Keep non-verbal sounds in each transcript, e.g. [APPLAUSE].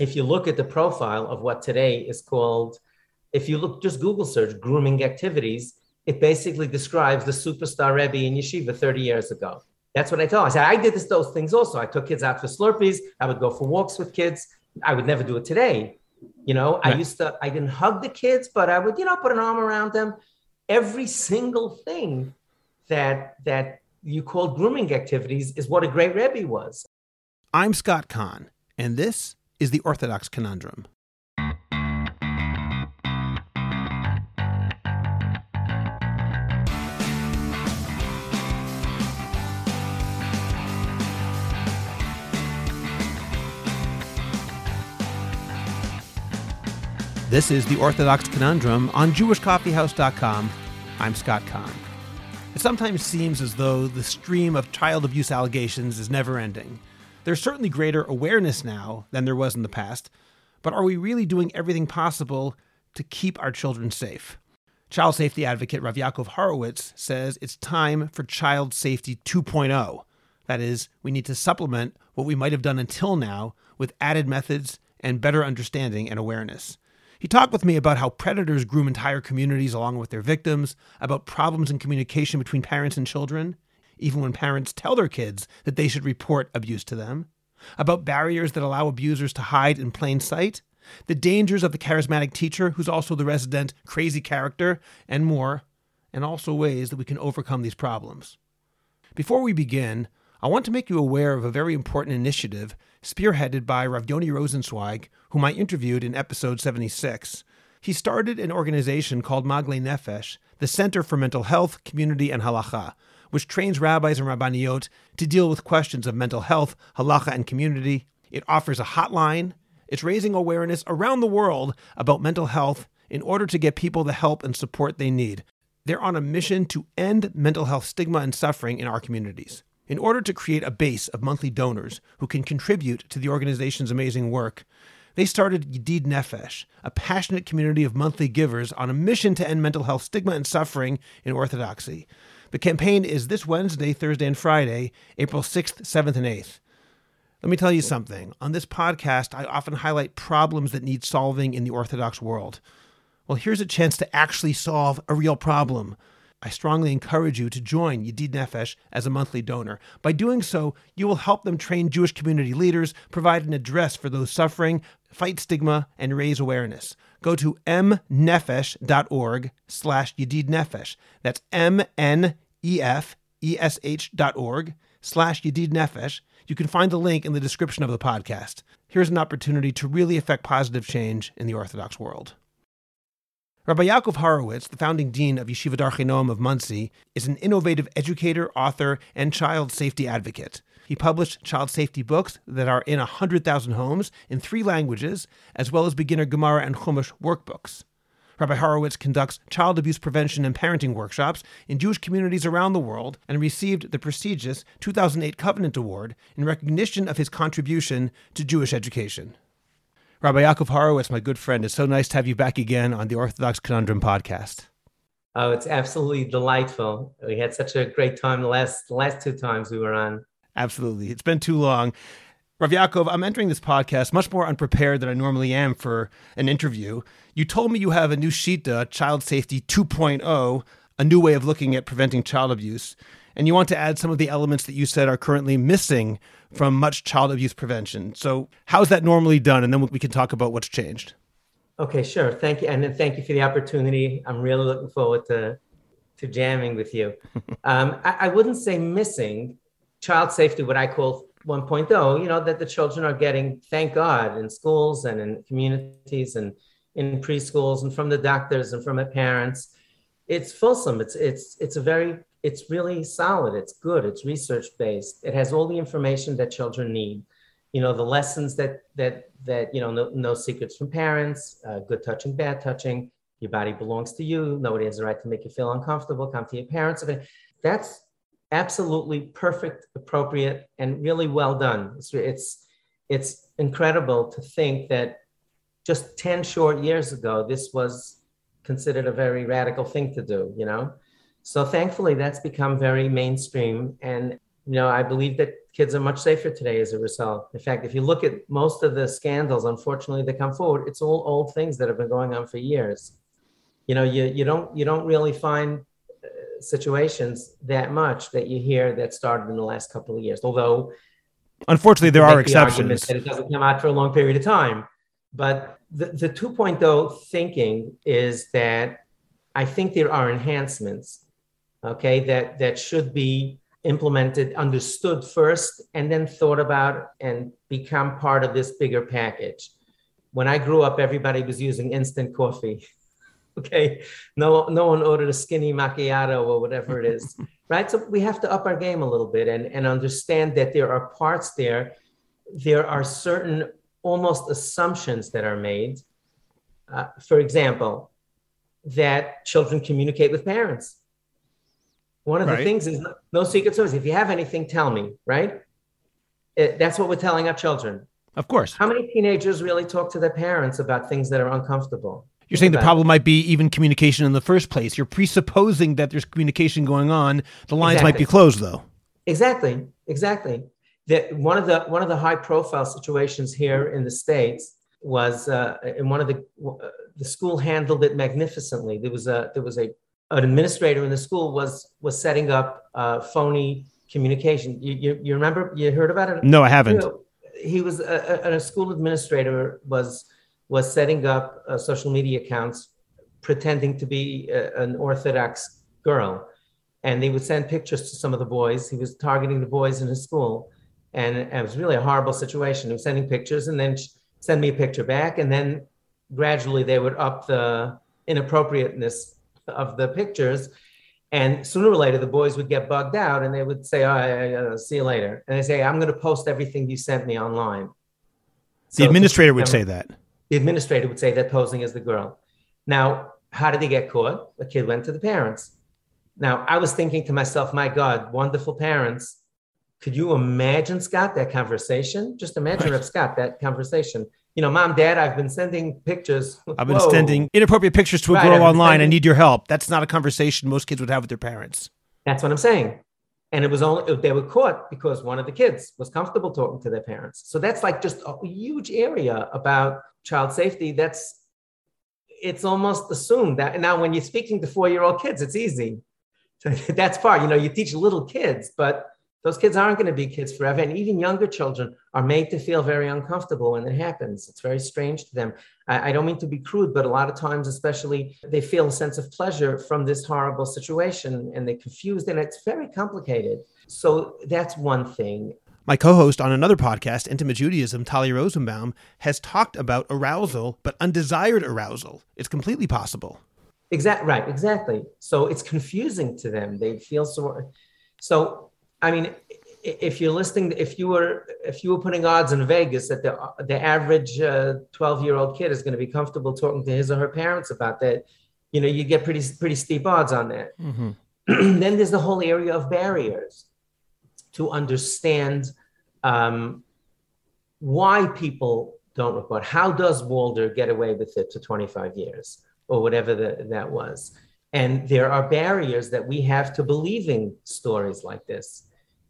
if you look at the profile of what today is called, if you look just Google search grooming activities, it basically describes the superstar Rebbe in yeshiva 30 years ago. That's what I him. I said, I did this, those things also. I took kids out for Slurpees. I would go for walks with kids. I would never do it today. You know, right. I used to, I didn't hug the kids, but I would, you know, put an arm around them. Every single thing that, that you called grooming activities is what a great Rebbe was. I'm Scott Kahn, and this is the Orthodox Conundrum. This is the Orthodox Conundrum on JewishCoffeehouse.com. I'm Scott Kahn. It sometimes seems as though the stream of child abuse allegations is never ending. There's certainly greater awareness now than there was in the past, but are we really doing everything possible to keep our children safe? Child safety advocate Rav Yaakov Horowitz says it's time for child safety 2.0. That is, we need to supplement what we might have done until now with added methods and better understanding and awareness. He talked with me about how predators groom entire communities along with their victims, about problems in communication between parents and children, even when parents tell their kids that they should report abuse to them, about barriers that allow abusers to hide in plain sight, the dangers of the charismatic teacher who's also the resident crazy character, and more, and also ways that we can overcome these problems. Before we begin, I want to make you aware of a very important initiative spearheaded by Rav Yoni Rosenzweig, whom I interviewed in episode 76. He started an organization called Magle Nefesh, the Center for Mental Health, Community, and Halacha, which trains rabbis and rabbaniot to deal with questions of mental health, halacha, and community. It offers a hotline. It's raising awareness around the world about mental health in order to get people the help and support they need. They're on a mission to end mental health stigma and suffering in our communities. In order to create a base of monthly donors who can contribute to the organization's amazing work, they started Yedid Nefesh, a passionate community of monthly givers on a mission to end mental health stigma and suffering in Orthodoxy. The campaign is this Wednesday, Thursday, and Friday, April 6th, 7th, and 8th. Let me tell you something. On this podcast, I often highlight problems that need solving in the Orthodox world. Well, here's a chance to actually solve a real problem. I strongly encourage you to join Yedid Nefesh as a monthly donor. By doing so, you will help them train Jewish community leaders, provide an address for those suffering, fight stigma, and raise awareness. Go to mnefesh.org slash Yedid Nefesh. That's M-N-E-F-E-S-H dot org slash Yedid Nefesh. You can find the link in the description of the podcast. Here's an opportunity to really affect positive change in the Orthodox world. Rabbi Yaakov Horowitz, the founding dean of Yeshiva Noam of Monsey, is an innovative educator, author, and child safety advocate. He published child safety books that are in 100,000 homes in three languages, as well as beginner Gemara and Chumash workbooks. Rabbi Horowitz conducts child abuse prevention and parenting workshops in Jewish communities around the world and received the prestigious 2008 Covenant Award in recognition of his contribution to Jewish education. Rabbi Yaakov Horowitz, my good friend, it's so nice to have you back again on the Orthodox Conundrum podcast. Oh, it's absolutely delightful. We had such a great time the last the last two times we were on. Absolutely. It's been too long. Rav Yaakov, I'm entering this podcast much more unprepared than I normally am for an interview. You told me you have a new Shita, Child Safety 2.0, a new way of looking at preventing child abuse and you want to add some of the elements that you said are currently missing from much child abuse prevention. So, how's that normally done? And then we can talk about what's changed. Okay, sure. Thank you, and thank you for the opportunity. I'm really looking forward to to jamming with you. [LAUGHS] um, I, I, wouldn't say missing child safety, what I call 1.0. You know that the children are getting, thank God, in schools and in communities and in preschools and from the doctors and from the parents. It's fulsome. It's it's it's a very it's really solid. It's good. It's research based. It has all the information that children need. You know, the lessons that that that you know, no, no secrets from parents, uh, good touching, bad touching. Your body belongs to you. Nobody has the right to make you feel uncomfortable. Come to your parents. That's absolutely perfect, appropriate, and really well done. It's it's, it's incredible to think that just 10 short years ago, this was considered a very radical thing to do, you know? So thankfully, that's become very mainstream. And You know, I believe that kids are much safer today as a result. In fact, if you look at most of the scandals, unfortunately, that come forward, it's all old things that have been going on for years. You know, you you don't you don't really find uh, situations that much that you hear that started in the last couple of years. Although, unfortunately, there are exceptions. that it doesn't come out for a long period of time. But the, the 2.0 thinking is that I think there are enhancements, okay, that that should be implemented, understood first, and then thought about and become part of this bigger package. When I grew up, everybody was using instant coffee. [LAUGHS] okay, no, no one ordered a skinny macchiato or whatever it is, [LAUGHS] right? So we have to up our game a little bit and, and understand that there are parts there. There are certain almost assumptions that are made. Uh, for example, that children communicate with parents one of right. the things is no, no secret service. If you have anything, tell me, right? It, that's what we're telling our children. Of course. How many teenagers really talk to their parents about things that are uncomfortable? You're saying the problem might be even communication in the first place. You're presupposing that there's communication going on. The lines exactly. might be closed, though. Exactly. Exactly. That one of the one of the high profile situations here in the states was uh, in one of the uh, the school handled it magnificently. There was a there was a an administrator in the school was was setting up uh, phony communication. You, you, you remember you heard about it? No, I haven't. He was a, a, a school administrator was was setting up uh, social media accounts pretending to be a, an Orthodox girl, and they would send pictures to some of the boys. He was targeting the boys in his school, and it was really a horrible situation. He was sending pictures, and then send me a picture back, and then gradually they would up the inappropriateness of the pictures. And sooner or later, the boys would get bugged out and they would say, oh, see you later. And they say, I'm going to post everything you sent me online. So the administrator would say that. The administrator would say that posing as the girl. Now, how did he get caught? The kid went to the parents. Now, I was thinking to myself, my God, wonderful parents. Could you imagine, Scott, that conversation? Just imagine, right. Scott, that conversation you know, mom, dad, I've been sending pictures. [LAUGHS] I've been Whoa. sending inappropriate pictures to a right, girl online. Sending... I need your help. That's not a conversation most kids would have with their parents. That's what I'm saying. And it was only they were caught because one of the kids was comfortable talking to their parents. So that's like just a huge area about child safety. That's it's almost assumed that now when you're speaking to four-year-old kids, it's easy. So [LAUGHS] that's part, you know, you teach little kids, but those kids aren't going to be kids forever. And even younger children are made to feel very uncomfortable when it happens. It's very strange to them. I, I, don't mean to be crude, but a lot of times, especially, they feel a sense of pleasure from this horrible situation and they're confused and it's very complicated. So that's one thing. My co host on another podcast, Intimate Judaism, Talli Rosenbaum, has talked about arousal, but undesired arousal. It's completely possible. Exactly right, exactly. So it's confusing to them. They feel so. So I mean, if you're listening, if you were if you were putting odds in Vegas that the the average twelve uh, year old kid is going to be comfortable talking to his or her parents about that, you know, you get pretty pretty steep odds on that. Mm-hmm. [CLEARS THROAT] then there's the whole area of barriers to understand um, why people don't report. How does Walder get away with it to 25 years or whatever the, that was? And there are barriers that we have to believing stories like this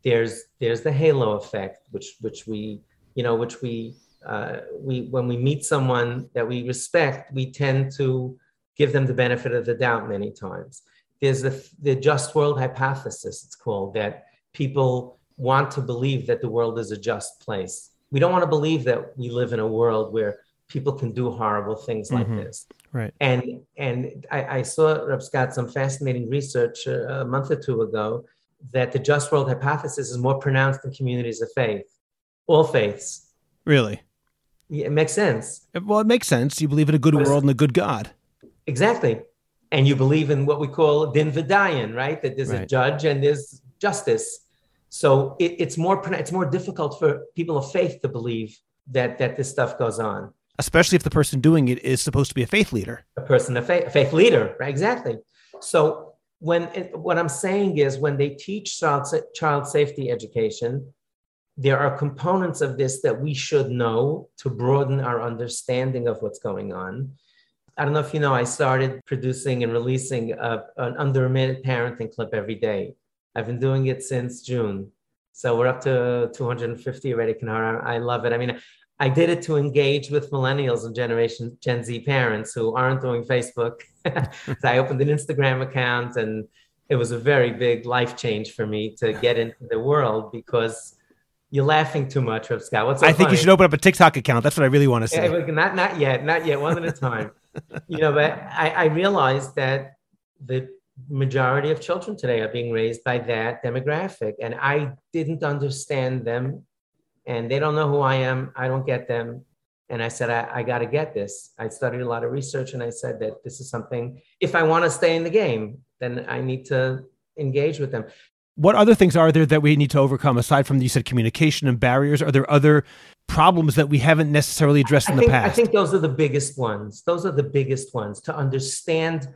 there's there's the halo effect, which which we you know which we uh, we when we meet someone that we respect, we tend to give them the benefit of the doubt many times. There's the the just world hypothesis. It's called that people want to believe that the world is a just place. We don't want to believe that we live in a world where people can do horrible things like mm-hmm. this. Right. And and I, I saw Reb Scott some fascinating research a, a month or two ago that the just world hypothesis is more pronounced in communities of faith, all faiths. Really? Yeah, it makes sense. Well, it makes sense. You believe in a good world and a good God. Exactly. And you believe in what we call din v'dayan, right? That there's right. a judge and there's justice. So it, it's more it's more difficult for people of faith to believe that that this stuff goes on. Especially if the person doing it is supposed to be a faith leader. A person, a faith, a faith leader, right? Exactly. So when it, what I'm saying is when they teach child, child safety education, there are components of this that we should know to broaden our understanding of what's going on. I don't know if you know, I started producing and releasing a, an under a minute parenting clip every day. I've been doing it since June. So we're up to 250 already, Kanara. I love it. I mean, I did it to engage with millennials and generation Gen Z parents who aren't doing Facebook. [LAUGHS] so I opened an Instagram account and it was a very big life change for me to get into the world because you're laughing too much, Rob Scott. What's so I think funny? you should open up a TikTok account. That's what I really want to say. Yeah, not not yet, not yet. One at a time. [LAUGHS] you know, but I, I realized that the majority of children today are being raised by that demographic, and I didn't understand them, and they don't know who I am. I don't get them, and I said I, I got to get this. I studied a lot of research, and I said that this is something. If I want to stay in the game, then I need to engage with them what other things are there that we need to overcome aside from you said communication and barriers are there other problems that we haven't necessarily addressed in think, the past i think those are the biggest ones those are the biggest ones to understand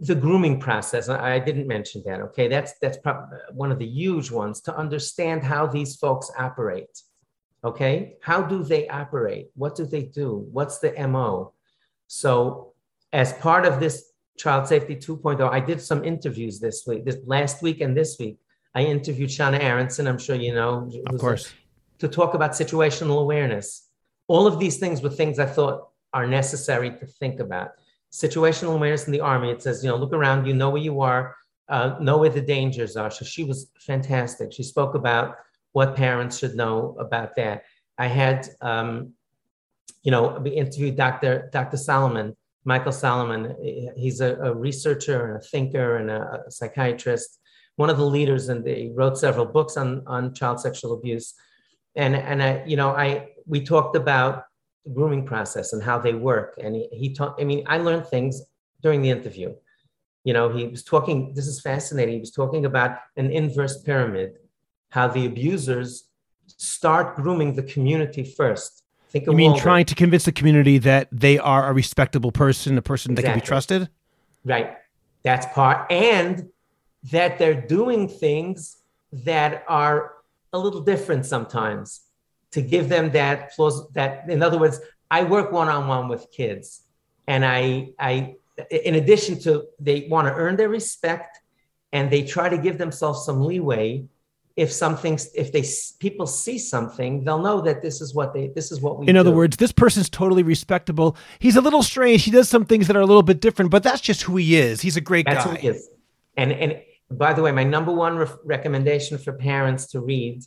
the grooming process i didn't mention that okay that's that's uh, one of the huge ones to understand how these folks operate okay how do they operate what do they do what's the mo so as part of this Child Safety 2.0. I did some interviews this week, this last week and this week. I interviewed Shana Aaronson, I'm sure you know. Of course. A, to talk about situational awareness. All of these things were things I thought are necessary to think about. Situational awareness in the Army, it says, you know, look around you, know where you are, uh, know where the dangers are. So she was fantastic. She spoke about what parents should know about that. I had, um, you know, we interviewed Dr. Dr. Salamon, Michael Salamon. He's a, a researcher and a thinker and a, a, psychiatrist, one of the leaders, and he wrote several books on, on child sexual abuse. And, and I, you know, I, we talked about grooming process and how they work. And he, he taught, I mean, I learned things during the interview. You know, he was talking, this is fascinating. He was talking about an inverse pyramid, how the abusers start grooming the community first Think of what you mean Walder. trying to convince the community that they are a respectable person, a person exactly. that can be trusted? Right. That's part. And that they're doing things that are a little different sometimes to give them that that in other words i work one-on-one with kids. And i i in addition to they want to earn their respect and they try to give themselves some leeway. If something if they people see something they'll know that this is what they this is what we do. in do. other words this person's totally respectable. He's a little strange. He does some things that are a little bit different but that's just who he is. He's a great that's guy. who he is. And and by the way my number one re- recommendation for parents to read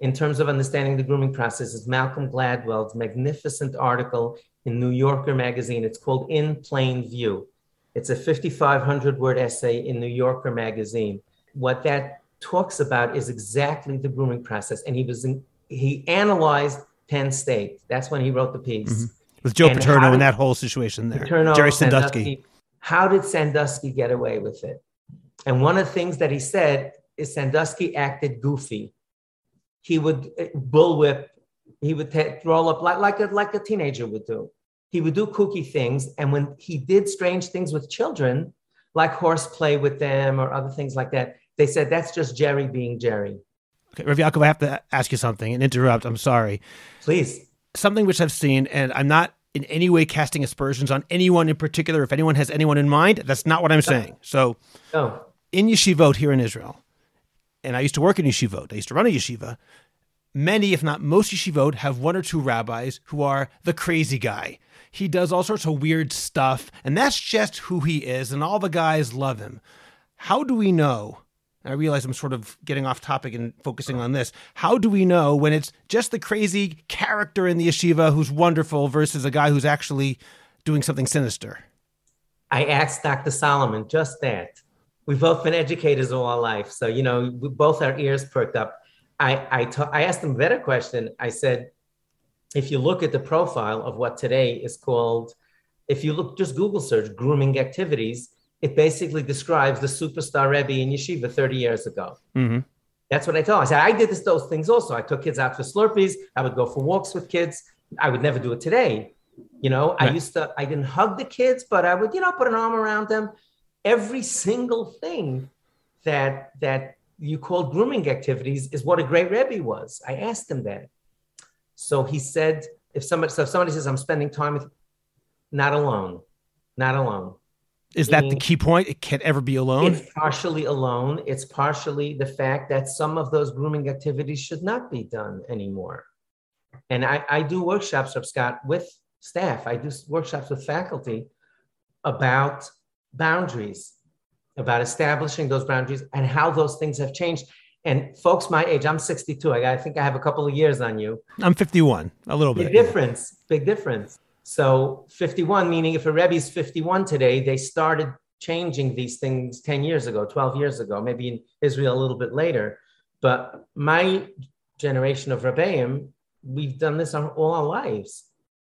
in terms of understanding the grooming process is malcolm gladwell's magnificent article in new yorker magazine it's called in plain view it's a 5500 word essay in new yorker magazine what that talks about is exactly the grooming process. And he was in, he analyzed Penn State. That's when he wrote the piece. Mm-hmm. With Joe and Paterno and that whole situation there. Paterno, Jerry Sandusky. Sandusky. How did Sandusky get away with it? And one of the things that he said is Sandusky acted goofy. He would uh, bullwhip, he would t- roll up like, like, a, like a teenager would do. He would do kooky things. And when he did strange things with children, like horseplay with them or other things like that, they said that's just Jerry being Jerry. Okay, Rav Yaakov, I have to ask you something and interrupt. I'm sorry. Please. Something which I've seen, and I'm not in any way casting aspersions on anyone in particular. If anyone has anyone in mind, that's not what I'm saying. So, no. in yeshivot here in Israel, and I used to work in yeshivot, I used to run a yeshiva. Many, if not most yeshivot, have one or two rabbis who are the crazy guy. He does all sorts of weird stuff, and that's just who he is, and all the guys love him. How do we know I realize I'm sort of getting off topic and focusing on this. How do we know when it's just the crazy character in the yeshiva who's wonderful versus a guy who's actually doing something sinister? I asked Dr. Salamon just that. We've both been educators all our life. So, you know, we, both our ears perked up. I, I, ta- I asked him a better question. I said, if you look at the profile of what today is called, if you look, just Google search grooming activities, it basically describes the superstar Rebbe in yeshiva 30 years ago. Mm-hmm. That's what I tell. Them. I said I did this, those things also. I took kids out for Slurpees. I would go for walks with kids. I would never do it today. You know, right. I used to. I didn't hug the kids, but I would, you know, put an arm around them. Every single thing that that you call grooming activities is what a great Rebbe was. I asked him that. So he said, if somebody, so if somebody says I'm spending time with, not alone, not alone Is that the key point? It can't ever be alone. It's partially alone. It's partially the fact that some of those grooming activities should not be done anymore. And I, I do workshops, Scott, with staff. I do workshops with faculty about boundaries, about establishing those boundaries and how those things have changed. And folks my age, I'm 62. I, I think I have a couple of years on you. I'm 51, a little big bit. Big difference, big difference. So 51, meaning if a Rebbe's 51 today, they started changing these things 10 years ago, 12 years ago, maybe in Israel a little bit later. But my generation of Rebbeim, we've done this all our lives.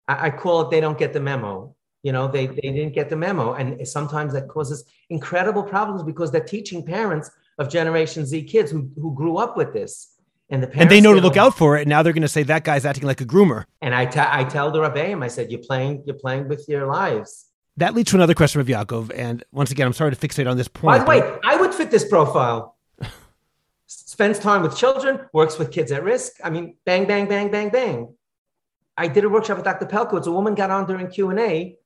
I, I call it they don't get the memo. You know, they, they didn't get the memo. And sometimes that causes incredible problems because they're teaching parents of Generation Z kids who, who grew up with this. And the parents and they know to look out for it. And now they're going to say that guy's acting like a groomer. And I, t- I tell the Rebbeim, I said, you're playing, you're playing with your lives. That leads to another question of Yaakov. And once again, I'm sorry to fixate on this point. By the way, I would fit this profile. [LAUGHS] Spends time with children, works with kids at risk. I mean, bang, bang, bang, bang, bang. I did a workshop with Dr. Pelcovitz. A woman got on during Q and A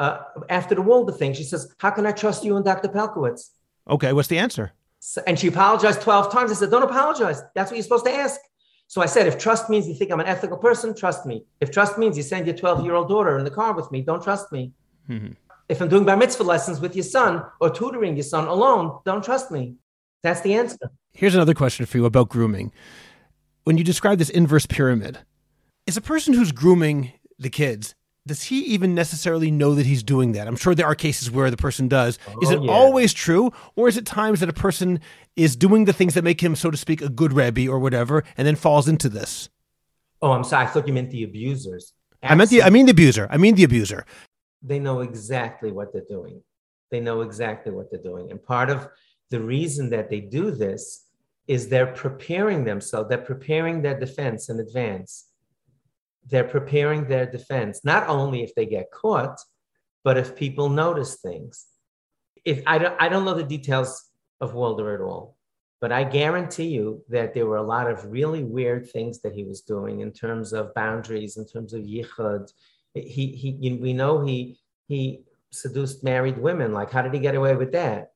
uh, after the Walder thing. She says, "How can I trust you and Dr. Pelcovitz?" Okay, what's the answer? So, and she apologized twelve times. I said, "Don't apologize. That's what you're supposed to ask." So I said, "If trust means you think I'm an ethical person, trust me. If trust means you send your 12 year old daughter in the car with me, don't trust me. Mm-hmm. If I'm doing bar mitzvah lessons with your son or tutoring your son alone, don't trust me." That's the answer. Here's another question for you about grooming. When you describe this inverse pyramid, is a person who's grooming the kids does he even necessarily know that he's doing that? I'm sure there are cases where the person does. Oh, is it yeah. always true, or is it times that a person is doing the things that make him, so to speak, a good rebbe or whatever, and then falls into this? Oh, I'm sorry. I thought you meant the abusers. Absolutely. I meant the. I mean the abuser. I mean the abuser. They know exactly what they're doing. They know exactly what they're doing, and part of the reason that they do this is they're preparing themselves. They're preparing their defense in advance they're preparing their defense, not only if they get caught, but if people notice things. If I don't, I don't know the details of Walder at all, but I guarantee you that there were a lot of really weird things that he was doing in terms of boundaries, in terms of yichud. He, he, we know he, he seduced married women. Like, how did he get away with that?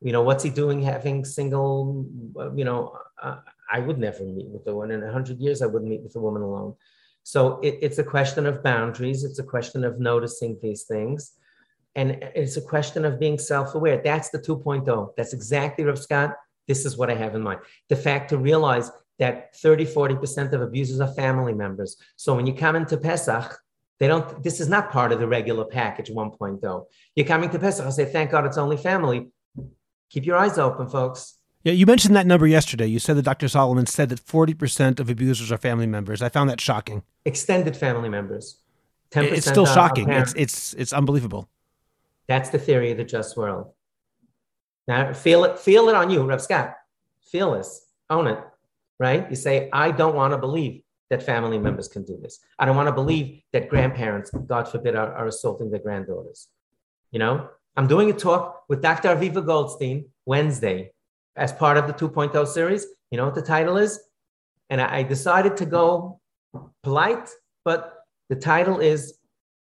You know, what's he doing having single, you know, uh, I would never meet with a woman in a hundred years. I wouldn't meet with a woman alone. So it, it's a question of boundaries. It's a question of noticing these things. And it's a question of being self aware. That's the 2.0. That's exactly, Rav Scott. This is what I have in mind. The fact to realize that 30, 40% of abusers are family members. So when you come into Pesach, they don't, this is not part of the regular package 1.0. You're coming to Pesach, I say, thank God it's only family. Keep your eyes open, folks. Yeah, you mentioned that number yesterday. You said that Dr. Salamon said that 40% of abusers are family members. I found that shocking. Extended family members. 10% it's still shocking. It's, it's, it's unbelievable. That's the theory of the just world. Now, feel it, feel it on you, Rev Scott. Feel this, own it, right? You say, I don't want to believe that family members can do this. I don't want to believe that grandparents, God forbid, are, are assaulting their granddaughters. You know, I'm doing a talk with Dr. Aviva Goldstein Wednesday as part of the 2.0 series. You know what the title is? And I decided to go polite, but the title is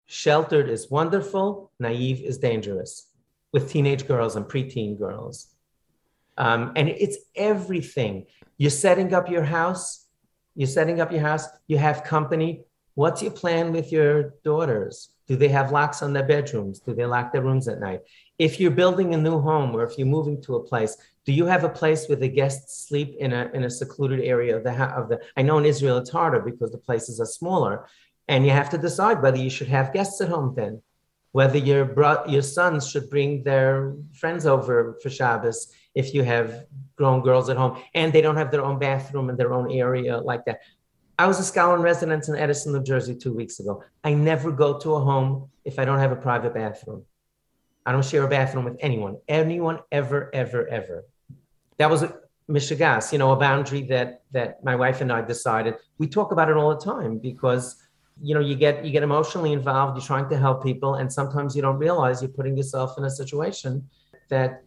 Sheltered is Wonderful, Naive is Dangerous with teenage girls and preteen girls. Um, and it's everything. You're setting up your house, you're setting up your house, you have company. What's your plan with your daughters? Do they have locks on their bedrooms? Do they lock their rooms at night? If you're building a new home or if you're moving to a place, do you have a place where the guests sleep in a, in a secluded area of the, of the, I know in Israel it's harder because the places are smaller and you have to decide whether you should have guests at home then, whether your, your sons should bring their friends over for Shabbos if you have grown girls at home and they don't have their own bathroom and their own area like that. I was a scholar in residence in Edison, New Jersey two weeks ago. I never go to a home if I don't have a private bathroom. I don't share a bathroom with anyone, anyone ever, ever, ever that was a mishigas, you know, a boundary that that my wife and I decided. We talk about it all the time because you know you get you get emotionally involved. You're trying to help people, and sometimes you don't realize you're putting yourself in a situation that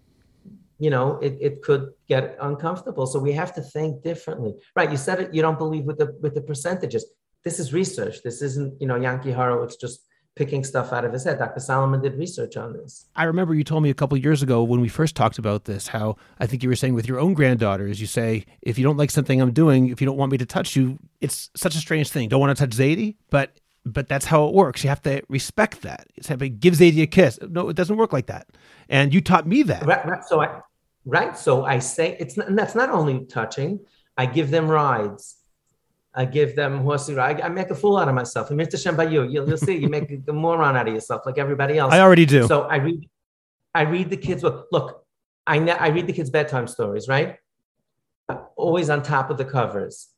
you know it, it could get uncomfortable. So we have to think differently, right? You said it. You don't believe with the with the percentages. This is research. This isn't you know Yankee Horowitz just picking stuff out of his head. Dr. Salamon did research on this. I remember you told me a couple years ago when we first talked about this how I think you were saying with your own granddaughters, you say, if you don't like something I'm doing, if you don't want me to touch you, it's such a strange thing. Don't want to touch Zadie, but but that's how it works. You have to respect that. It's have give Zadie a kiss. No, it doesn't work like that. And you taught me that. Right, right. So I right. So I say it's not, that's not only touching. I give them rides. I give them horsey ride. I, make a fool out of myself. And Mr. Shambayu, you'll, you'll see, you make a, moron out of yourself like everybody else. I already do. So I read, I read the kids. book. look, I, I read the kids' bedtime stories, right? Always on top of the covers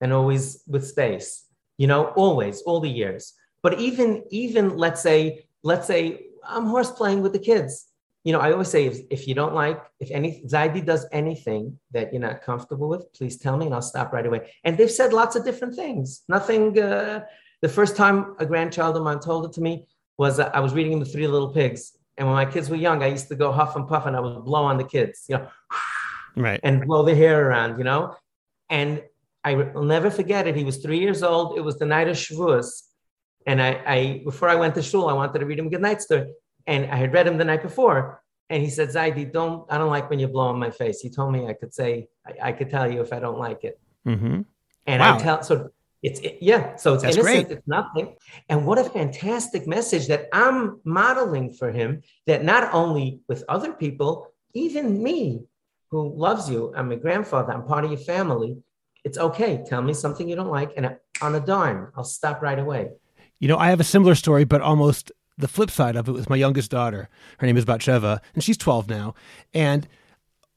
and always with space, you know, always, all the years. But even, even let's say, let's say I'm horse playing with the kids you know, I always say if, if you don't like, if any Zaidi does anything that you're not comfortable with, please tell me and I'll stop right away. And they've said lots of different things. Nothing. Uh, the first time a grandchild of mine told it to me was uh, I was reading the Three Little Pigs, and when my kids were young, I used to go huff and puff and I would blow on the kids, you know, right, and blow the hair around, you know. And I will never forget it. He was three years old. It was the night of Shavuos, and I, I before I went to shul, I wanted to read him a good night story. And I had read him the night before. And he said, Zaidi, don't, I don't like when you blow on my face. He told me I could say, I, I could tell you if I don't like it. Mm-hmm. And wow. I tell, so it's, it, yeah, so it's That's innocent, great. it's nothing. And what a fantastic message that I'm modeling for him that not only with other people, even me who loves you, I'm a grandfather, I'm part of your family. It's okay. Tell me something you don't like, and on a dime, I'll stop right away. You know, I have a similar story, but almost the flip side of it was my youngest daughter. Her name is Batsheva, and she's 12 now. And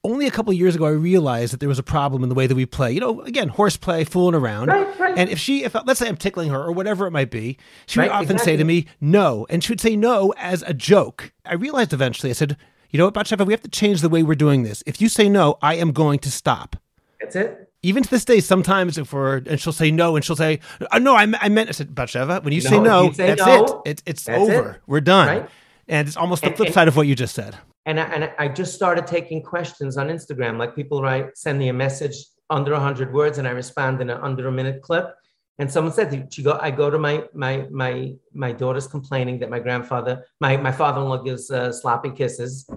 only a couple years ago, I realized that there was a problem in the way that we play. You know, again, horseplay, fooling around. Right, right. And if she, if let's say I'm tickling her or whatever it might be, she would often exactly. say to me, "No," and she would say "no" as a joke. I realized eventually. I said, "You know what, Batsheva, we have to change the way we're doing this. If you say no, I am going to stop." That's it. Even to this day, sometimes if we're and she'll say no, and she'll say, uh, "No, I, I meant." I said, "Batsheva, when you say No, no, you say that's no, it. It's it's that's over. it. We're done." Right. And it's almost the And- flip and- side of what you just said. And I, and I just started taking questions on Instagram. Like people write, send me a message under 100 words, and I respond in an under a minute clip. And someone said, "Did you go?" I go to my my my my daughter's complaining that my grandfather, my my father-in-law gives uh, sloppy kisses,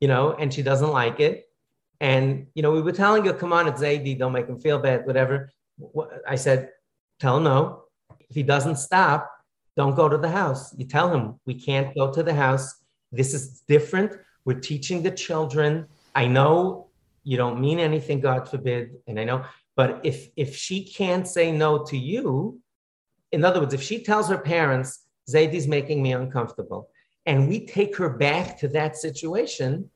you know, and she doesn't like it. And you know, we were telling her, "Come on, it's AD. Don't make him feel bad, whatever." I said, "Tell him no. If he doesn't stop, don't go to the house. You tell him we can't go to the house. This is different. We're teaching the children. I know you don't mean anything, God forbid, and I know, but if if she can't say no to you, in other words, if she tells her parents, Zaydi's making me uncomfortable, and we take her back to that situation,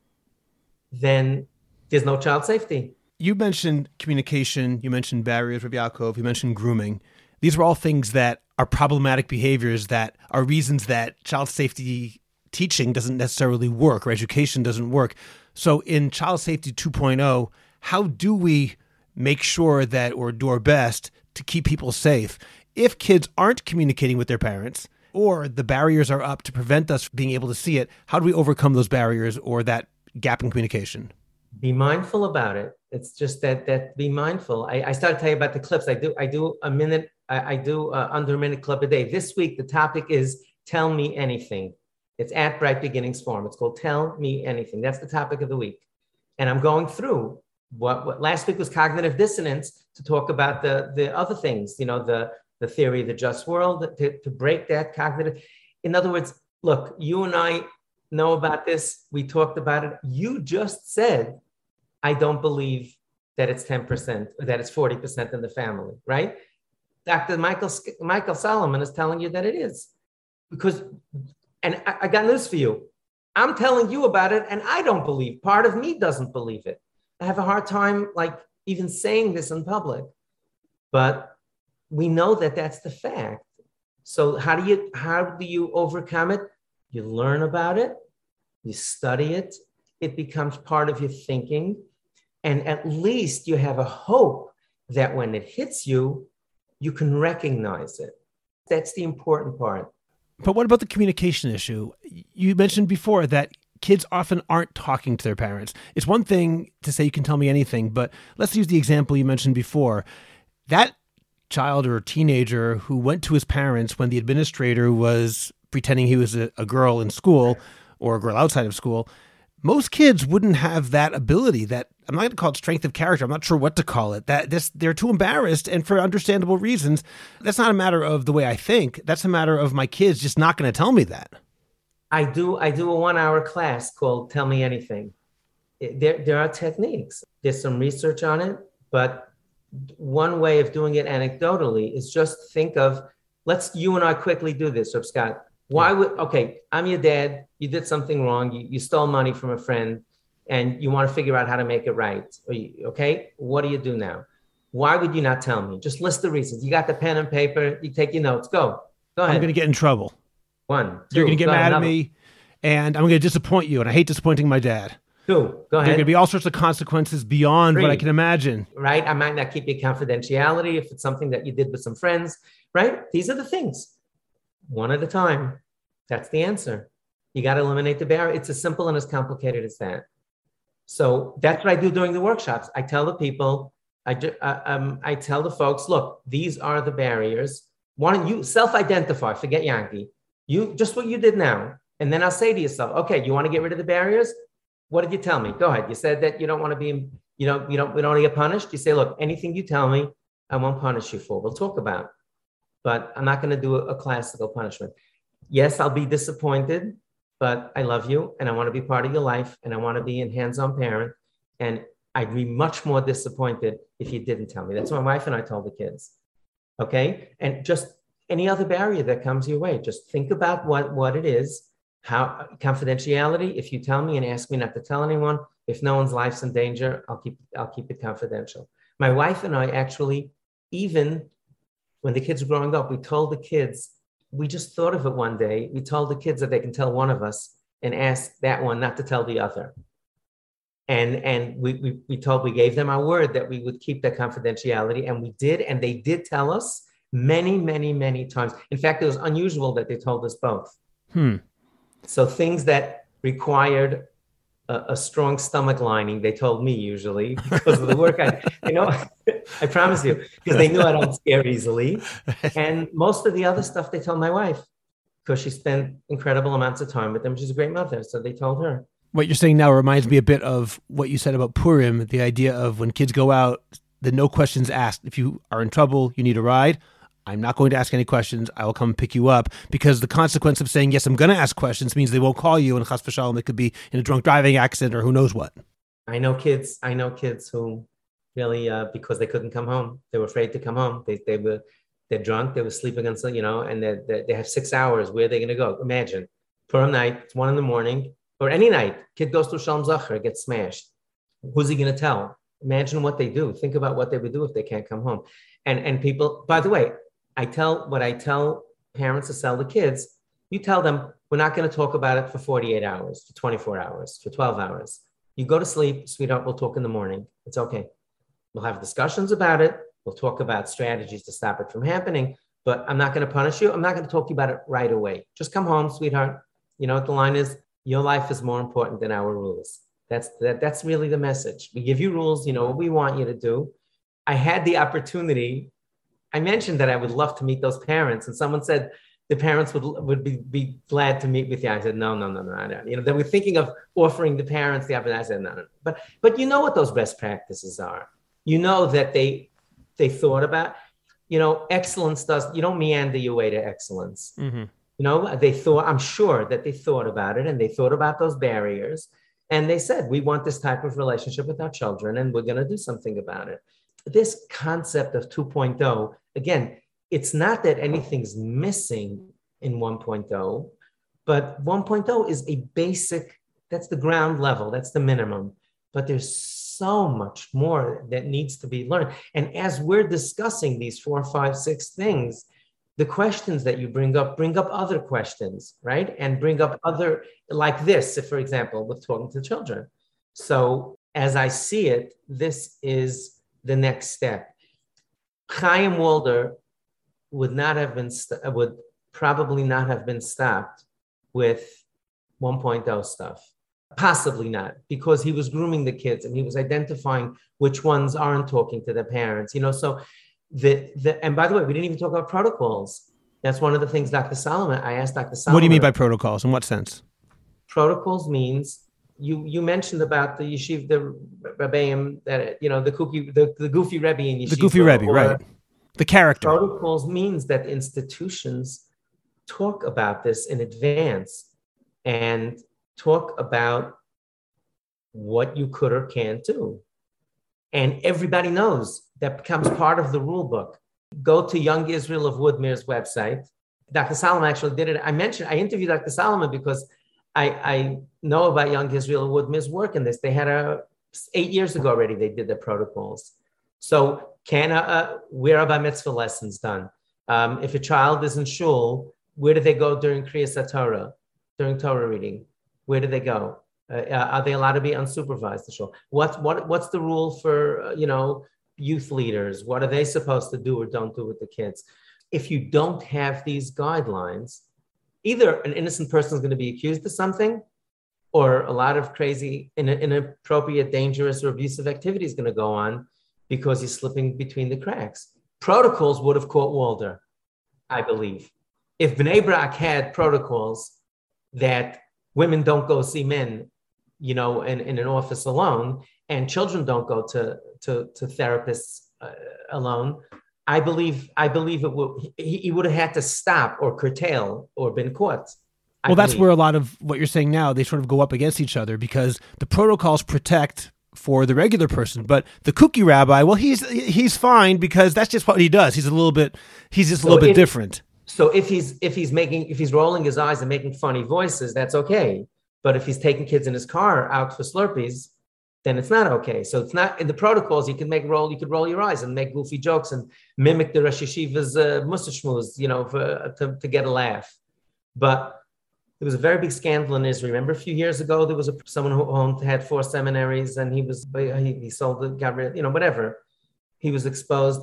then there's no child safety. You mentioned communication, you mentioned barriers, Rabbi Yaakov, you mentioned grooming. These are all things that are problematic behaviors that are reasons that child safety teaching doesn't necessarily work or education doesn't work. So in child safety 2.0, how do we make sure that or do our best to keep people safe if kids aren't communicating with their parents or the barriers are up to prevent us being able to see it? How do we overcome those barriers or that gap in communication? Be mindful about it. It's just that that be mindful. I, I started telling you about the clips. I do I do a minute. I, I do uh, under a minute clip a day. This week the topic is tell me anything. It's at Bright Beginnings Forum. It's called Tell Me Anything. That's the topic of the week, and I'm going through what, what last week was cognitive dissonance to talk about the the other things. You know the the theory of the just world to, to break that cognitive. In other words, look, you and I know about this. We talked about it. You just said I don't believe that it's 10% or that it's 40% in the family, right? Dr. Michael, Michael Salamon is telling you that it is. Because, and I, I got news for you. I'm telling you about it and I don't believe, part of me doesn't believe it. I have a hard time like even saying this in public, but we know that that's the fact. So how do you, how do you overcome it? You learn about it, you study it, it becomes part of your thinking and at least you have a hope that when it hits you, you can recognize it. That's the important part. But what about the communication issue? You mentioned before that kids often aren't talking to their parents. It's one thing to say you can tell me anything, but let's use the example you mentioned before. That child or teenager who went to his parents when the administrator was pretending he was a, a girl in school or a girl outside of school. Most kids wouldn't have that ability. That I'm not going to call it strength of character. I'm not sure what to call it. That this they're too embarrassed, and for understandable reasons. That's not a matter of the way I think. That's a matter of my kids just not going to tell me that. I do. I do a one-hour class called "Tell Me Anything." There, there are techniques. There's some research on it, but one way of doing it anecdotally is just think of let's you and I quickly do this, Reb Scott. Why would okay, I'm your dad, you did something wrong, you, you stole money from a friend, and you want to figure out how to make it right. You, okay, what do you do now? Why would you not tell me? Just list the reasons. You got the pen and paper, you take your notes. Go. Go ahead. I'm gonna get in trouble. One. you You're gonna get mad at me, and I'm gonna disappoint you, and I hate disappointing my dad. Two. Go ahead. There could be all sorts of consequences beyond Three. what I can imagine. Right. I might not keep your confidentiality if it's something that you did with some friends. Right. These are the things. One at a time. That's the answer. You got to eliminate the barrier. It's as simple and as complicated as that. So that's what I do during the workshops. I tell the people, I, uh, um, I tell the folks, look, these are the barriers. Why don't you self-identify? Forget Yankee. You just what you did now, and then I'll say to yourself, okay, you want to get rid of the barriers? What did you tell me? Go ahead. You said that you don't want to be, you know, you don't, we don't want to get punished. You say, look, anything you tell me, I won't punish you for. We'll talk about, but I'm not going to do a, classical punishment. Yes, I'll be disappointed, but I love you and I want to be part of your life and I want to be a hands-on parent. And I'd be much more disappointed if you didn't tell me. That's what my wife and I told the kids. Okay. And just any other barrier that comes your way, just think about what, what it is how confidentiality, if you tell me and ask me not to tell anyone, if no one's life's in danger, I'll keep I'll keep it confidential. My wife and I actually, even when the kids were growing up, we told the kids, we just thought of it one day. We told the kids that they can tell one of us and ask that one not to tell the other. And and we, we, we told we gave them our word that we would keep that confidentiality, and we did, and they did tell us many, many, many times. In fact, it was unusual that they told us both. Hmm. So things that required a, a, strong stomach lining, they told me usually because of the work I, you know, [LAUGHS] I promise you, because they knew I don't scare easily. [LAUGHS] And most of the other stuff they told my wife because she spent incredible amounts of time with them. She's a great mother. So they told her. What you're saying now reminds me a bit of what you said about Purim, the idea of when kids go out, the no questions asked. If you are in trouble, you need a ride. I'm not going to ask any questions. I will come pick you up because the consequence of saying yes, I'm going to ask questions means they won't call you, and chas v'shalom, it could be in a drunk driving accident or who knows what. I know kids. I know kids who really uh, because they couldn't come home, they were afraid to come home. They they were they're drunk. They were sleeping on you know, and they they have six hours. Where are they going to go? Imagine Purim night. It's one in the morning or any night. Kid goes to Shalom Zachar, gets smashed. Who's he going to tell? Imagine what they do. Think about what they would do if they can't come home. And and people. By the way, I tell what I tell parents to sell the kids, you tell them we're not going to talk about it for 48 hours, for 24 hours, for 12 hours. You go to sleep, sweetheart, we'll talk in the morning. It's okay. We'll have discussions about it. We'll talk about strategies to stop it from happening, but I'm not going to punish you. I'm not going to talk to you about it right away. Just come home, sweetheart. You know what the line is? Your life is more important than our rules. That's that, that's really the message. We give you rules, you know what we want you to do. I had the opportunity I mentioned that I would love to meet those parents, and someone said the parents would would be, be glad to meet with you. I said, no, no, no, no, no. You know, they were thinking of offering the parents the opportunity. I said, no, no. But but you know what those best practices are. You know that they they thought about. You know, excellence does. You don't meander your way to excellence. Mm-hmm. You know, they thought. I'm sure that they thought about it, and they thought about those barriers, and they said, we want this type of relationship with our children, and we're going to do something about it this concept of 2.0, again, it's not that anything's missing in 1.0, but 1.0 is a basic, that's the ground level, that's the minimum. But there's so much more that needs to be learned. And as we're discussing these four, five, six things, the questions that you bring up bring up other questions, right? And bring up other, like this, for example, with talking to children. So as I see it, this is the next step. Chaim Walder would not have been st- would probably not have been stopped with 1.0 stuff. Possibly not, because he was grooming the kids and he was identifying which ones aren't talking to their parents. You know, so the the and by the way, we didn't even talk about protocols. That's one of the things Dr. Salamon, I asked Dr. Salamon. What do you mean by protocols? In what sense? protocols means you you mentioned about the yeshiv the rebbeim that you know the kooky the, the goofy rebbe in yeshiva. The goofy rebbe, right? The character. Protocols means that institutions talk about this in advance and talk about what you could or can't do. And everybody knows that becomes part of the rule book. Go to Young Israel of Woodmere's website. Dr. Salamon actually did it. I mentioned, I interviewed Dr. Salamon because I, I know about Young Israel of Woodmere's work in this. They had a, eight years ago already, they did the protocols. So can a, where are bar mitzvah lessons done? Um, if a child is in shul, where do they go during Kriyas Torah, during Torah reading? Where do they go? Uh, are they allowed to be unsupervised? Shul? What, what, what's the rule for, uh, you know, youth leaders? What are they supposed to do or don't do with the kids? If you don't have these guidelines, either an innocent person is going to be accused of something, or a lot of crazy, inappropriate, dangerous, or abusive activity is going to go on because he's slipping between the cracks. Protocols would have caught Walder, I believe. If Bnei Brak had protocols that women don't go see men, you know, in, in an office alone, and children don't go to, to, to therapists uh, alone, I believe I believe it will. He, he, would have had to stop or curtail or been caught. I well, that's believe. where a lot of what you're saying now they sort of go up against each other because the protocols protect for the regular person. But the kooky rabbi, well, he's he's fine because that's just what he does. He's a little bit he's just a little bit if, different. So if he's if he's making if he's rolling his eyes and making funny voices, that's okay. But if he's taking kids in his car out for Slurpees, then it's not okay. So it's not in the protocols. You can make roll, you could roll your eyes and make goofy jokes and mimic the Rosh Yeshiva's uh, you know, for, to, to get a laugh. But there was a very big scandal in Israel. Remember a few years ago, there was a, someone who owned, had four seminaries and he was, he, he sold the, got rid, you know, whatever. He was exposed.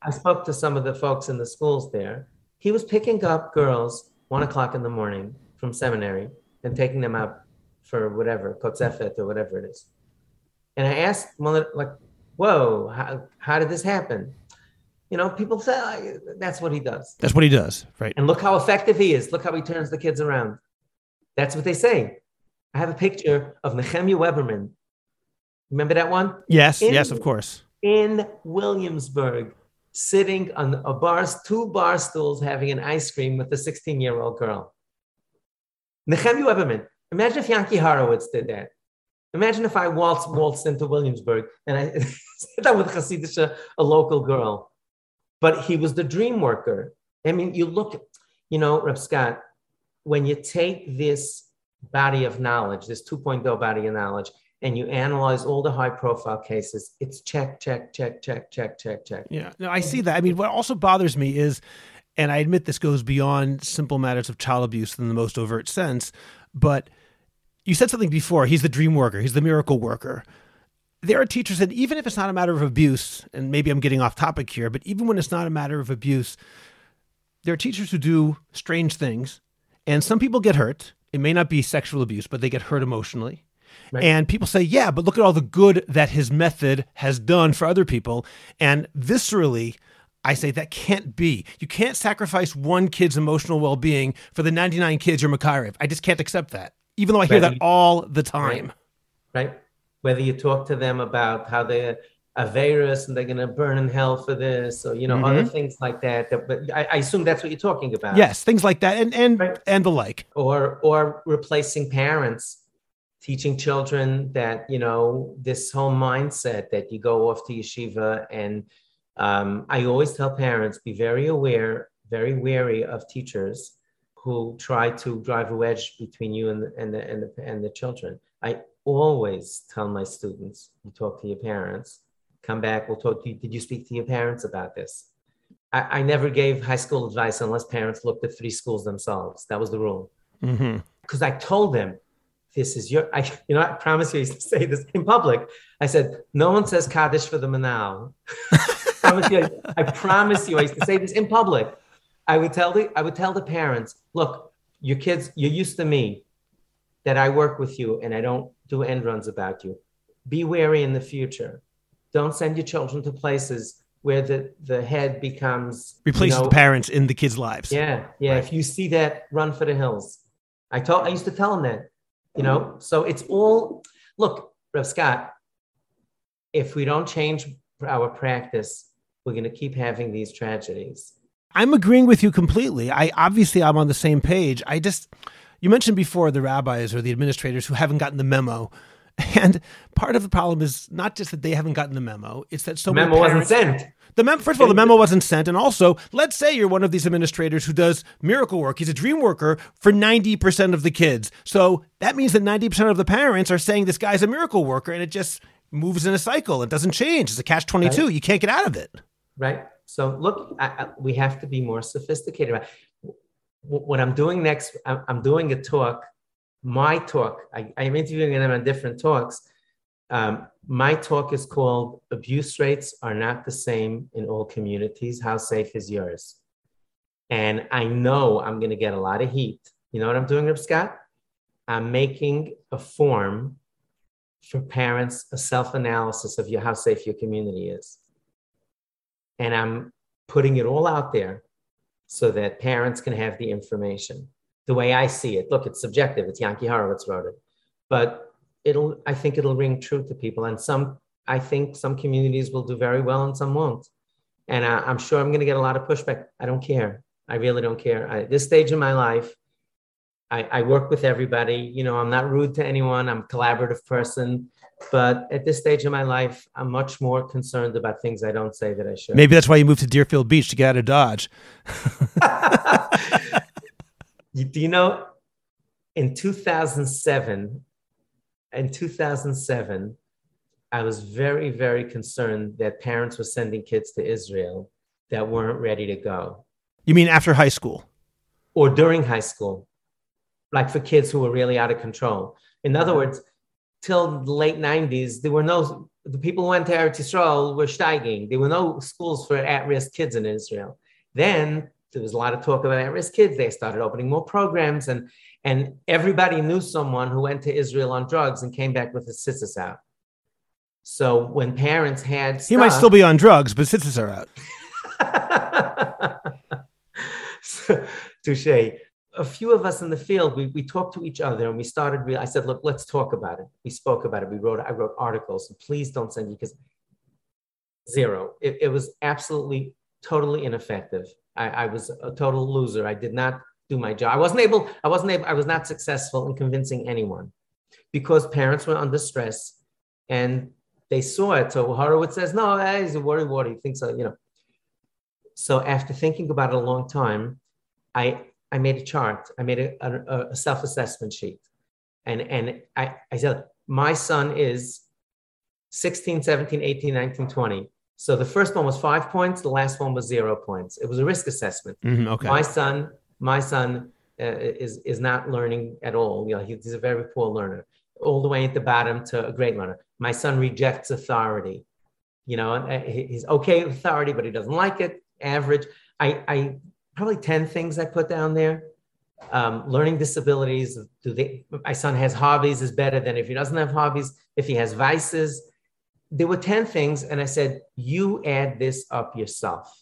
I spoke to some of the folks in the schools there. He was picking up girls one o'clock in the morning from seminary and taking them out for whatever, kotzefet or whatever it is. And I asked like, whoa, how, how did this happen? You know, people say oh, that's what he does. That's what he does, right? And look how effective he is. Look how he turns the kids around. That's what they say. I have a picture of Nehemiah Weberman. Remember that one? Yes, in, yes, of course. In Williamsburg, sitting on a bar, two bar stools, having an ice cream with a 16-year-old girl. Nehemiah Weberman. Imagine if Yanki Horowitz did that. Imagine if I waltzed, waltzed into Williamsburg and I [LAUGHS] sat down with Hasidic, a local girl but he was the dream worker. I mean, you look, you know, Reb Scott, when you take this body of knowledge, this 2.0 body of knowledge, and you analyze all the high profile cases, it's check, check, check, check, check, check, check. Yeah, no, I see that. I mean, what also bothers me is, and I admit this goes beyond simple matters of child abuse in the most overt sense, but you said something before. He's the dream worker, he's the miracle worker there are teachers that even if it's not a matter of abuse, and maybe I'm getting off topic here, but even when it's not a matter of abuse, there are teachers who do strange things, and some people get hurt. It may not be sexual abuse, but they get hurt emotionally. Right. And people say, yeah, but look at all the good that his method has done for other people. And viscerally, I say that can't be. You can't sacrifice one kid's emotional well being for the 99 kids you're Makarev. I just can't accept that, even though I hear right. that all the time. Right. right whether you talk to them about how they're a virus and they're going to burn in hell for this or you know mm-hmm. other things like that, that but I, I, assume that's what you're talking about yes things like that and and right. and the like or or replacing parents teaching children that you know this whole mindset that you go off to yeshiva and um, i always tell parents be very aware very wary of teachers who try to drive a wedge between you and the, and the, and the, and the children i always tell my students, you talk to your parents, come back, we'll talk to you. Did you speak to your parents about this? I, I never gave high school advice unless parents looked at three schools themselves. That was the rule. Because mm-hmm. I told them, this is your, I, you know, I promise you, I used to say this in public. I said, no one says Kaddish for the Manal. [LAUGHS] promise you, I promise you, I used to say this in public. I would tell the, I would tell the parents, look, your kids, you're used to me that I work with you and I don't do end runs about you. Be wary in the future. Don't send your children to places where the the head becomes replaces you know, the parents in the kids' lives. Yeah, yeah. Right. If you see that, run for the hills. I told I used to tell them that, you know. Mm-hmm. So it's all look, Reb Scott. If we don't change our practice, we're going to keep having these tragedies. I'm agreeing with you completely. I obviously I'm on the same page. I just you mentioned before the rabbis or the administrators who haven't gotten the memo. [LAUGHS] And part of the problem is not just that they haven't gotten the memo; it's that so the memo parents, wasn't sent. The mem- first of all, the memo wasn't sent, and also, let's say you're one of these administrators who does miracle work. He's a dream worker for ninety percent of the kids. So that means that ninety percent of the parents are saying this guy's a miracle worker, and it just moves in a cycle. It doesn't change. It's a catch twenty two. Right. You can't get out of it. Right. So look, I, I, we have to be more sophisticated. What I'm doing next, I'm, I'm doing a talk my talk, I, I'm interviewing them on different talks. Um, my talk is called Abuse Rates Are Not the Same in All Communities. How Safe is Yours? And I know I'm going to get a lot of heat. You know what I'm doing, Reb Scott? I'm making a form for parents, a self analysis of your, how safe your community is. And I'm putting it all out there so that parents can have the information the way I see it. Look, it's subjective. It's Yanki Horowitz wrote it, but it'll. I think it'll ring true to people, and some. I think some communities will do very well, and some won't. And uh, I, am sure I'm going to get a lot of pushback. I don't care. I really don't care. I, at this stage in my life, I, I work with everybody. You know, I'm not rude to anyone. I'm a collaborative person. But at this stage in my life, I'm much more concerned about things I don't say that I should. Maybe that's why you moved to Deerfield Beach to get out of Dodge. [LAUGHS] You, do you know in 2007, in 2007, I was very, very concerned that parents were sending kids to Israel that weren't ready to go. You mean after high school? Or during high school, like for kids who were really out of control. In other words, till the late 90s, there were no, the people who went to Eretz Yisrael were steiging. There were no schools for at risk kids in Israel. Then there was a lot of talk about at-risk kids. They started opening more programs, and and everybody knew someone who went to Israel on drugs and came back with a tzitzis out. So when parents had, stuff, he might still be on drugs, but tzitzis are out. so, [LAUGHS] touche. A few of us in the field, we, we talked to each other and we started. I said, "Look, let's talk about it." We spoke about it. We wrote. I wrote articles. So please don't send you because zero. It, it was absolutely totally ineffective. I, I was a total loser. I did not do my job. I wasn't able, I wasn't able, I was not successful in convincing anyone because parents were under stress and they saw it. So Horowitz says, no, eh, he's a worry wart. He thinks, so, you know. So after thinking about it a long time, I, I made a chart. I made a, a, a self-assessment sheet. And, and I, I said, my son is 16, 17, 18, 19, 20. So the first one was five points. The last one was zero points. It was a risk assessment. Mm-hmm, okay. My son, my son uh, is is not learning at all. You know, he's a very poor learner, all the way at the bottom to a great learner. My son rejects authority. You know, uh, he's okay with authority, but he doesn't like it. Average. I, I probably ten things I put down there. Um, learning disabilities. Do they? My son has hobbies is better than if he doesn't have hobbies. If he has vices, there were 10 things, and I said, You add this up yourself.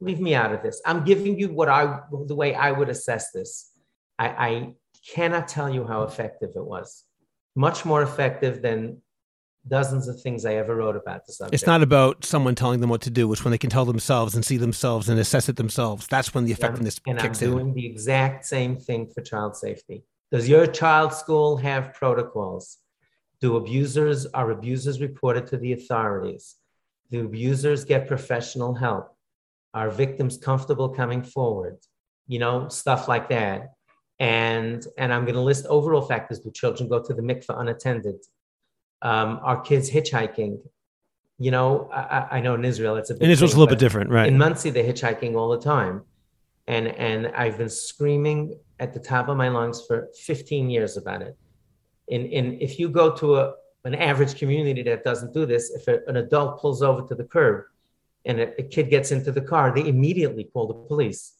Leave me out of this. I'm giving you what I, the way I would assess this. I, I cannot tell you how effective it was. Much more effective than dozens of things I ever wrote about the subject. It's not about someone telling them what to do. It's when they can tell themselves and see themselves and assess it themselves. That's when the effectiveness and, kicks I'm doing the exact same thing for child safety. Does your child's school have protocols? Do abusers, are abusers reported to the authorities? Do abusers get professional help? Are victims comfortable coming forward? You know, stuff like that. And, and I'm going to list overall factors. Do children go to the mikveh unattended? Um, are kids hitchhiking? You know, I, I know in Israel it's a bit. In Israel's thing, a little bit different, right? In Monsey, they're hitchhiking all the time. And, and I've been screaming at the top of my lungs for 15 years about it in, in if you go to a, an average community that doesn't do this, if a, an adult pulls over to the curb and a, a, kid gets into the car, they immediately call the police.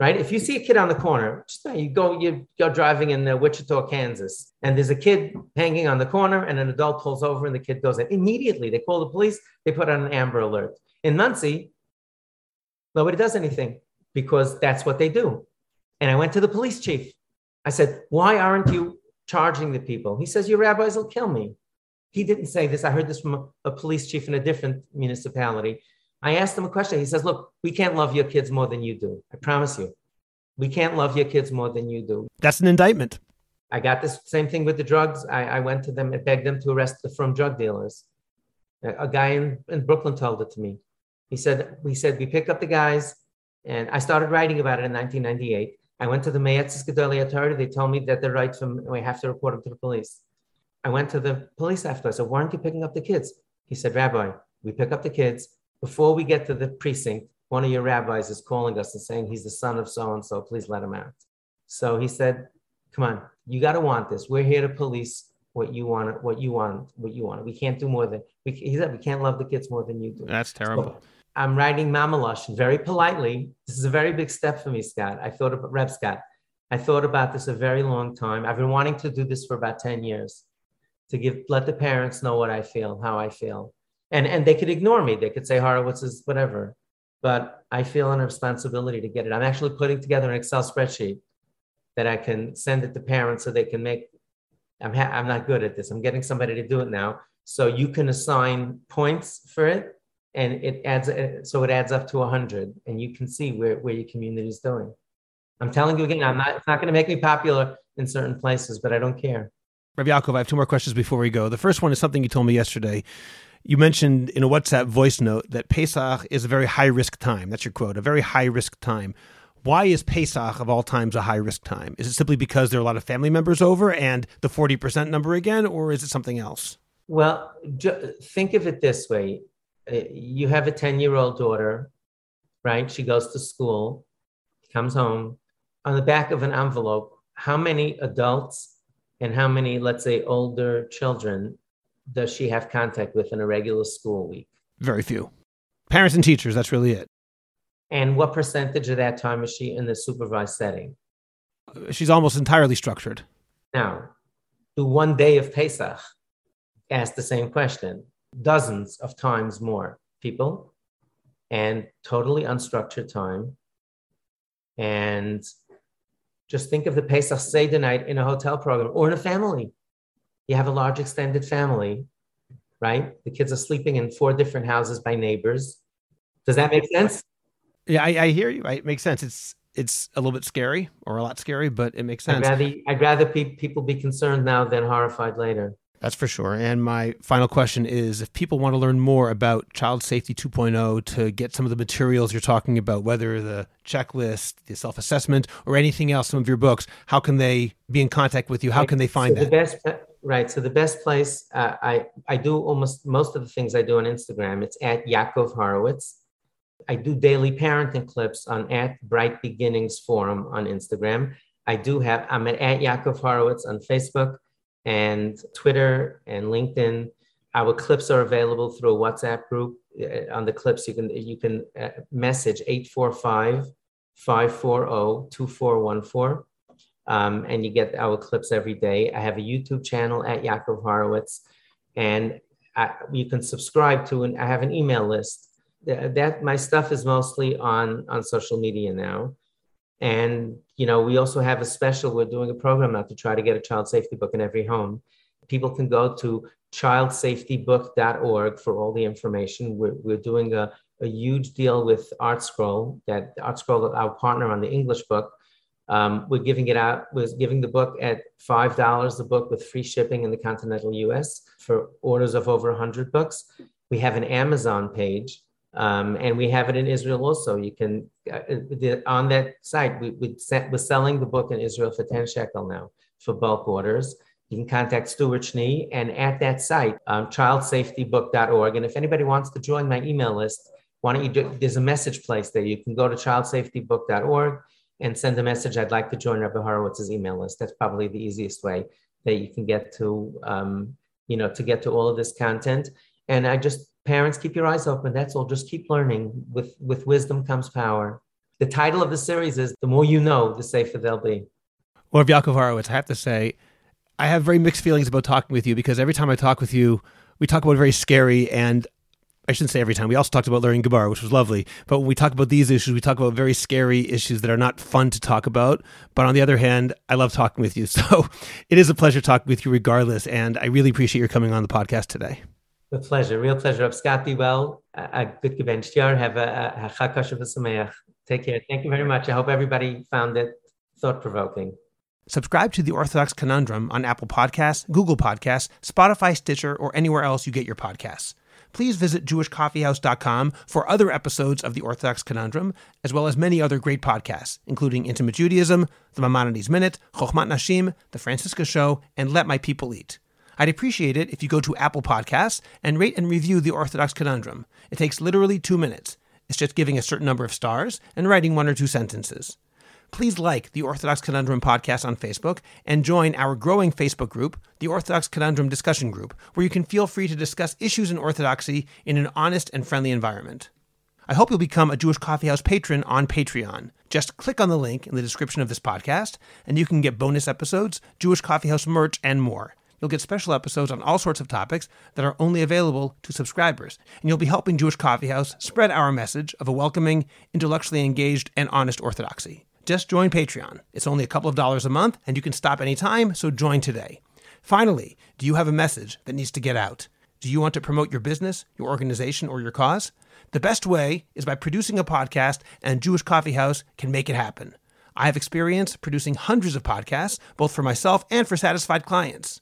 Right? If you see a kid on the corner, just you go, you go driving in uh, Wichita, Kansas, and there's a kid hanging on the corner, and an adult pulls over, and the kid goes in. Immediately, they call the police. They put on an Amber Alert. In Monsey, nobody does anything because that's what they do. And I went to the police chief. I said, Why aren't you charging the people? He says, Your rabbis will kill me. He didn't say this. I heard this from a, a police chief in a different municipality. I asked him a question. He says, Look, we can't love your kids more than you do. I promise you. We can't love your kids more than you do. That's an indictment. I got this same thing with the drugs. I, I went to them and begged them to arrest the from drug dealers. A, a guy in, in Brooklyn told it to me. He said, we said, we pick up the guys, and I started writing about it in 1998. I went to the Moetzes Gedolei authority. They told me that they're right from, we have to report them to the police. I went to the police after. I said, why aren't you picking up the kids? He said, Rabbi, we pick up the kids. Before we get to the precinct, one of your rabbis is calling us and saying he's the son of so and so. Please let him out. So he said, "Come on, you got to want this. We're here to police what you want. What you want. What you want. We can't do more than we." He said, "We can't love the kids more than you do." That's terrible. So I'm writing Mamalosh very politely. This is a very big step for me, Scott. I thought about Reb Scott. I thought about this a very long time. I've been wanting to do this for about 10 years to give let the parents know what I feel, how I feel. And and they could ignore me. They could say Horowitz is whatever but I feel an responsibility to get it. I'm actually putting together an Excel spreadsheet that I can send it to parents so they can make. I'm ha- I'm not good at this. I'm getting somebody to do it now. So you can assign points for it, and it adds. So it adds up to hundred, and you can see where where your community is doing. I'm telling you again, I'm not. It's not going to make me popular in certain places, but I don't care. Rabbi Yaakov, I have two more questions before we go. The first one is something you told me yesterday. You mentioned in a WhatsApp voice note that Pesach is a very high risk time. That's your quote, a very high risk time. Why is Pesach of all times a high risk time? Is it simply because there are a lot of family members over and the 40% number again, or is it something else? Well, think of it this way uh, Uh, you have a 10 year old daughter, right? She goes to school, comes home. On the back of an envelope, how many adults and how many, let's say, older children does she have contact with in a regular school week? Very few. Parents and teachers, that's really it. And what percentage of that time is she in the supervised setting? Uh, she's almost entirely structured. Now, do one day of Pesach ask the same question dozens of times more people and totally unstructured time. And just think of the Pesach Seder night in a hotel program or in a family you have a large extended family, right? The kids are sleeping in four different houses by neighbors. Does that make sense? Yeah, I, I hear you. It makes sense. It's it's a little bit scary or a lot scary, but it makes sense. I'd rather, I'd rather pe- people be concerned now than horrified later. That's for sure. And my final question is if people want to learn more about Child Safety 2.0 to get some of the materials you're talking about, whether the checklist, the self assessment, or anything else, some of your books, how can they be in contact with you? How can they find so that? The best, Right. So the best place uh, I I do almost most of the things I do on Instagram. It's at Yaakov Horowitz. I do daily parenting clips on at Bright Beginnings Forum on Instagram. I do have I'm at, at Yaakov Horowitz on Facebook and Twitter and LinkedIn. Our clips are available through a WhatsApp group. Uh, on the clips, you can you can uh, message 845 540 2414 um, and you get our clips every day. I have a YouTube channel at Yaakov Horowitz, and I, you can subscribe to and I have an email list. That, that my stuff is mostly on on social media now, and you know we also have a special. We're doing a program now to try to get a child safety book in every home. People can go to childsafetybook.org for all the information. We're, we're doing a, a huge deal with ArtScroll, that ArtScroll, our partner on the English book, um, we're giving it out, was giving the book at $5 a book with free shipping in the continental US for orders of over 100 books. We have an Amazon page um, and we have it in Israel also. You can, uh, the, on that site, we, we set, we're selling the book in Israel for 10 shekel now for bulk orders. You can contact Stuart Schnee and at that site, um, childsafetybook.org. And if anybody wants to join my email list, why don't you do, there's a message place there. You can go to childsafetybook.org and send a message. I'd like to join Rabbi Horowitz's email list. That's probably the easiest way that you can get to, um, you know, to get to all of this content. And I just, parents, keep your eyes open. That's all. Just keep learning. With with wisdom comes power. The title of the series is "The More You Know, the Safer They'll Be." Well, Yaakov Horowitz, I have to say, I have very mixed feelings about talking with you because every time I talk with you, we talk about very scary and I shouldn't say every time. We also talked about learning Gemara, which was lovely. But when we talk about these issues, we talk about very scary issues that are not fun to talk about. But on the other hand, I love talking with you. [LAUGHS] So it is a pleasure talking with you regardless. And I really appreciate your coming on the podcast today. A pleasure, real pleasure. Of Scott, be well. A good gewencht Jahr. Have a chakash of Take care. Thank you very much. I hope everybody found it thought provoking. Subscribe to the Orthodox Conundrum on Apple Podcasts, Google Podcasts, Spotify, Stitcher, or anywhere else you get your podcasts please visit jewishcoffeehouse.com for other episodes of the Orthodox Conundrum, as well as many other great podcasts, including Intimate Judaism, The Maimonides Minute, Chochmat Nashim, The Franciska Show, and Let My People Eat. I'd appreciate it if you go to Apple Podcasts and rate and review the Orthodox Conundrum. It takes literally two minutes. It's just giving a certain number of stars and writing one or two sentences please like the Orthodox Conundrum podcast on Facebook and join our growing Facebook group, the Orthodox Conundrum Discussion Group, where you can feel free to discuss issues in Orthodoxy in an honest and friendly environment. I hope you'll become a Jewish Coffee House patron on Patreon. Just click on the link in the description of this podcast, and you can get bonus episodes, Jewish Coffee House merch, and more. You'll get special episodes on all sorts of topics that are only available to subscribers. And you'll be helping Jewish Coffee House spread our message of a welcoming, intellectually engaged, and honest orthodoxy. Just join Patreon. It's only a couple of dollars a month, and you can stop anytime, so join today. Finally, do you have a message that needs to get out? Do you want to promote your business, your organization, or your cause? The best way is by producing a podcast, and Jewish Coffee House can make it happen. I have experience producing hundreds of podcasts, both for myself and for satisfied clients.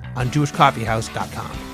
on jewishcoffeehouse.com.